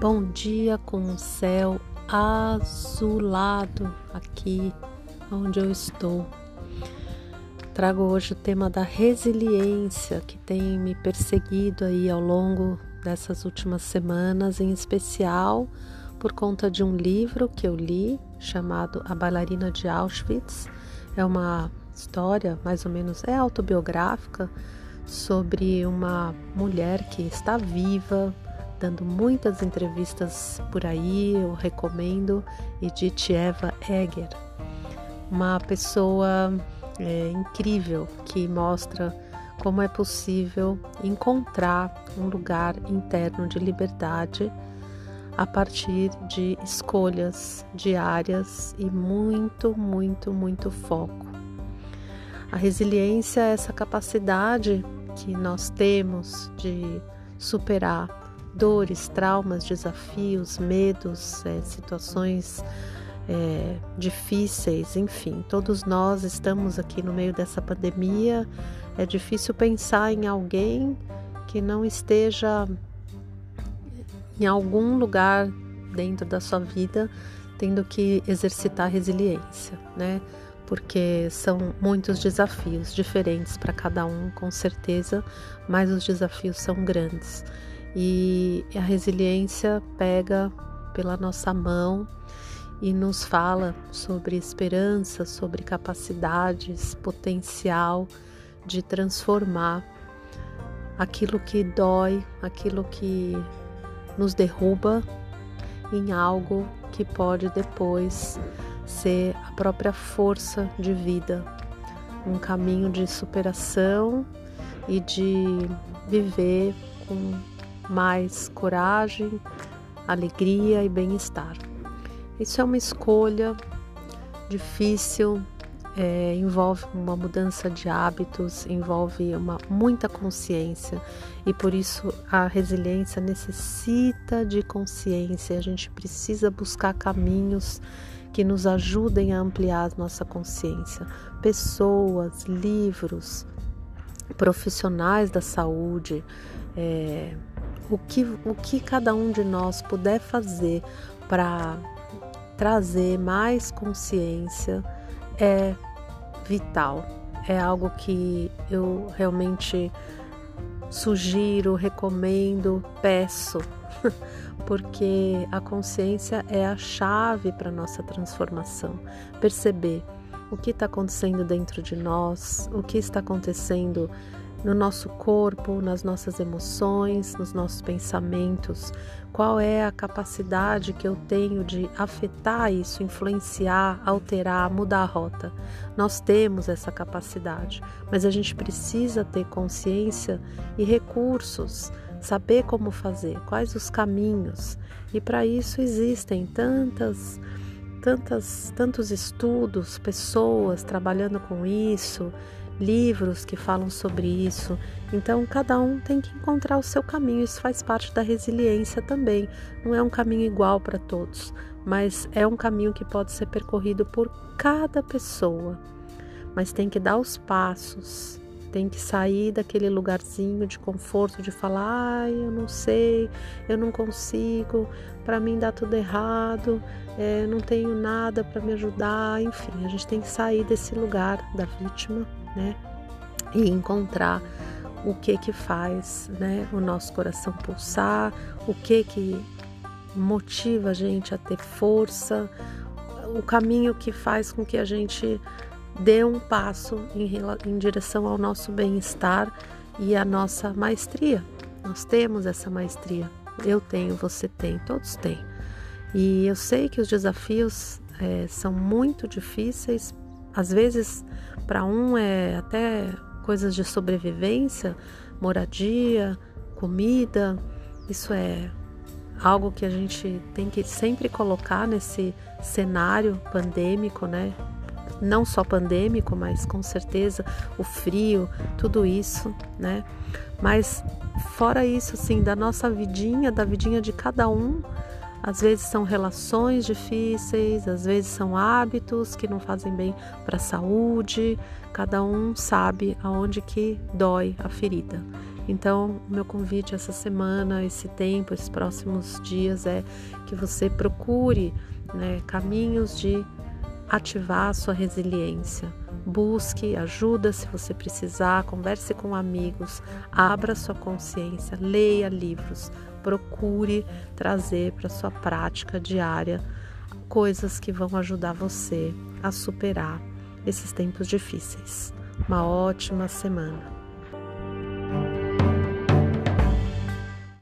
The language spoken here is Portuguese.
Bom dia com o céu azulado aqui onde eu estou. Trago hoje o tema da resiliência que tem me perseguido aí ao longo dessas últimas semanas, em especial por conta de um livro que eu li chamado A Bailarina de Auschwitz. É uma história, mais ou menos, é autobiográfica sobre uma mulher que está viva, dando muitas entrevistas por aí, eu recomendo, Edith Eva Egger, uma pessoa é, incrível que mostra como é possível encontrar um lugar interno de liberdade a partir de escolhas diárias e muito, muito, muito foco. A resiliência é essa capacidade que nós temos de superar dores, traumas, desafios, medos, é, situações é, difíceis, enfim, todos nós estamos aqui no meio dessa pandemia. É difícil pensar em alguém que não esteja em algum lugar dentro da sua vida tendo que exercitar resiliência, né? Porque são muitos desafios diferentes para cada um, com certeza, mas os desafios são grandes e a resiliência pega pela nossa mão e nos fala sobre esperança, sobre capacidades, potencial de transformar aquilo que dói, aquilo que nos derruba em algo que pode depois ser a própria força de vida, um caminho de superação e de viver com mais coragem, alegria e bem-estar. Isso é uma escolha difícil, é, envolve uma mudança de hábitos, envolve uma, muita consciência e por isso a resiliência necessita de consciência. A gente precisa buscar caminhos que nos ajudem a ampliar nossa consciência. Pessoas, livros, profissionais da saúde, é, o que, o que cada um de nós puder fazer para trazer mais consciência é vital. É algo que eu realmente sugiro, recomendo, peço, porque a consciência é a chave para nossa transformação. Perceber o que está acontecendo dentro de nós, o que está acontecendo no nosso corpo, nas nossas emoções, nos nossos pensamentos, qual é a capacidade que eu tenho de afetar isso, influenciar, alterar, mudar a rota. Nós temos essa capacidade, mas a gente precisa ter consciência e recursos, saber como fazer, quais os caminhos. E para isso existem tantas tantas tantos estudos, pessoas trabalhando com isso, livros que falam sobre isso. Então, cada um tem que encontrar o seu caminho. Isso faz parte da resiliência também. Não é um caminho igual para todos, mas é um caminho que pode ser percorrido por cada pessoa. Mas tem que dar os passos, tem que sair daquele lugarzinho de conforto de falar, ai, eu não sei, eu não consigo, para mim dá tudo errado, é, não tenho nada para me ajudar, enfim, a gente tem que sair desse lugar da vítima né? E encontrar o que que faz, né, o nosso coração pulsar, o que que motiva a gente a ter força, o caminho que faz com que a gente dê um passo em, em direção ao nosso bem-estar e à nossa maestria. Nós temos essa maestria. Eu tenho, você tem, todos têm. E eu sei que os desafios é, são muito difíceis às vezes, para um é até coisas de sobrevivência, moradia, comida. Isso é algo que a gente tem que sempre colocar nesse cenário pandêmico, né? Não só pandêmico, mas com certeza o frio, tudo isso, né? Mas fora isso, assim, da nossa vidinha, da vidinha de cada um, às vezes são relações difíceis, às vezes são hábitos que não fazem bem para a saúde. Cada um sabe aonde que dói a ferida. Então, meu convite essa semana, esse tempo, esses próximos dias é que você procure né, caminhos de ativar a sua resiliência. Busque ajuda se você precisar, converse com amigos, abra sua consciência, leia livros, procure trazer para sua prática diária coisas que vão ajudar você a superar esses tempos difíceis. Uma ótima semana.